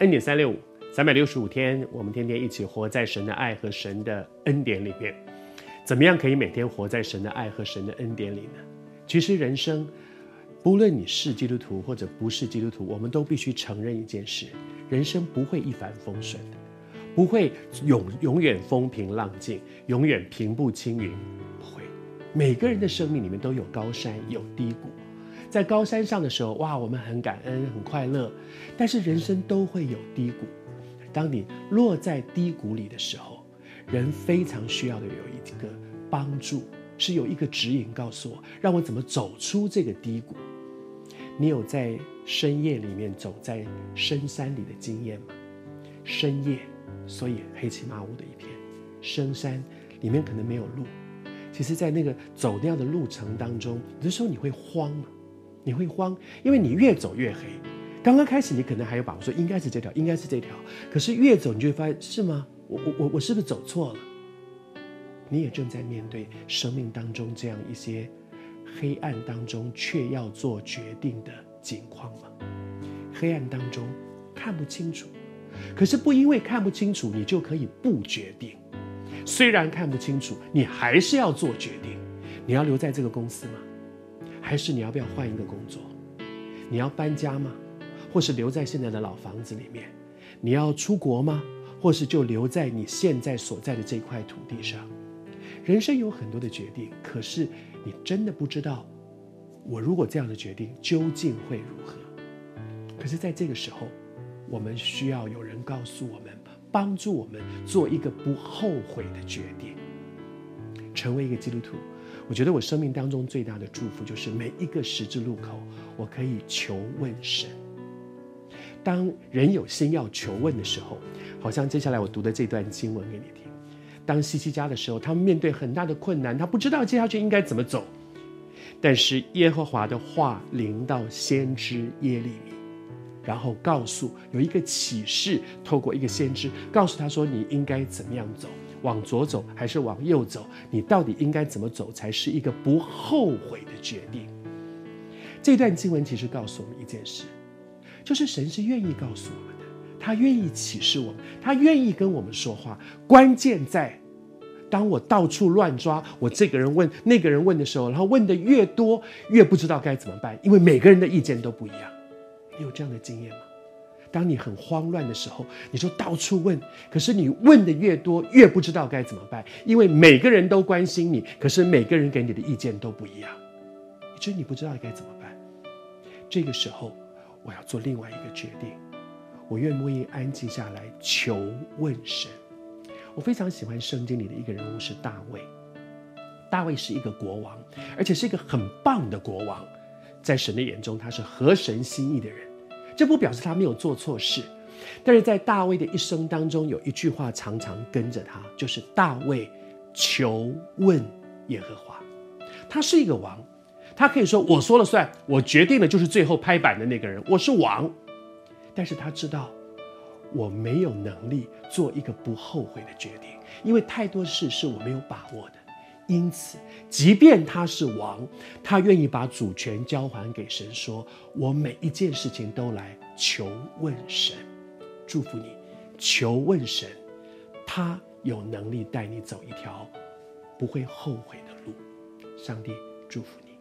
恩典三六五，三百六十五天，我们天天一起活在神的爱和神的恩典里面。怎么样可以每天活在神的爱和神的恩典里呢？其实人生，不论你是基督徒或者不是基督徒，我们都必须承认一件事：人生不会一帆风顺的，不会永永远风平浪静，永远平步青云，不会。每个人的生命里面都有高山，有低谷。在高山上的时候，哇，我们很感恩，很快乐。但是人生都会有低谷。当你落在低谷里的时候，人非常需要的有一个帮助，是有一个指引，告诉我，让我怎么走出这个低谷。你有在深夜里面走在深山里的经验吗？深夜，所以黑漆麻乌的一片，深山里面可能没有路。其实，在那个走那样的路程当中，有的时候你会慌？你会慌，因为你越走越黑。刚刚开始你可能还有把握说应该是这条，应该是这条。可是越走你就会发现是吗？我我我我是不是走错了？你也正在面对生命当中这样一些黑暗当中却要做决定的境况吗？黑暗当中看不清楚，可是不因为看不清楚你就可以不决定。虽然看不清楚，你还是要做决定。你要留在这个公司吗？还是你要不要换一个工作？你要搬家吗？或是留在现在的老房子里面？你要出国吗？或是就留在你现在所在的这块土地上？人生有很多的决定，可是你真的不知道，我如果这样的决定究竟会如何？可是在这个时候，我们需要有人告诉我们，帮助我们做一个不后悔的决定，成为一个基督徒。我觉得我生命当中最大的祝福就是每一个十字路口，我可以求问神。当人有心要求问的时候，好像接下来我读的这段经文给你听。当西西家的时候，他们面对很大的困难，他不知道接下去应该怎么走。但是耶和华的话临到先知耶利米，然后告诉有一个启示，透过一个先知告诉他说：“你应该怎么样走。”往左走还是往右走？你到底应该怎么走才是一个不后悔的决定？这段经文其实告诉我们一件事，就是神是愿意告诉我们的，他愿意启示我们，他愿意跟我们说话。关键在，当我到处乱抓，我这个人问那个人问的时候，然后问的越多，越不知道该怎么办，因为每个人的意见都不一样。你有这样的经验吗？当你很慌乱的时候，你就到处问，可是你问的越多，越不知道该怎么办，因为每个人都关心你，可是每个人给你的意见都不一样，以致你不知道该怎么办。这个时候，我要做另外一个决定，我愿不愿意安静下来求问神？我非常喜欢圣经里的一个人物是大卫，大卫是一个国王，而且是一个很棒的国王，在神的眼中，他是合神心意的人。这不表示他没有做错事，但是在大卫的一生当中，有一句话常常跟着他，就是大卫求问耶和华。他是一个王，他可以说我说了算，我决定了就是最后拍板的那个人，我是王。但是他知道我没有能力做一个不后悔的决定，因为太多事是我没有把握的。因此，即便他是王，他愿意把主权交还给神，说：“我每一件事情都来求问神，祝福你，求问神，他有能力带你走一条不会后悔的路。”上帝祝福你。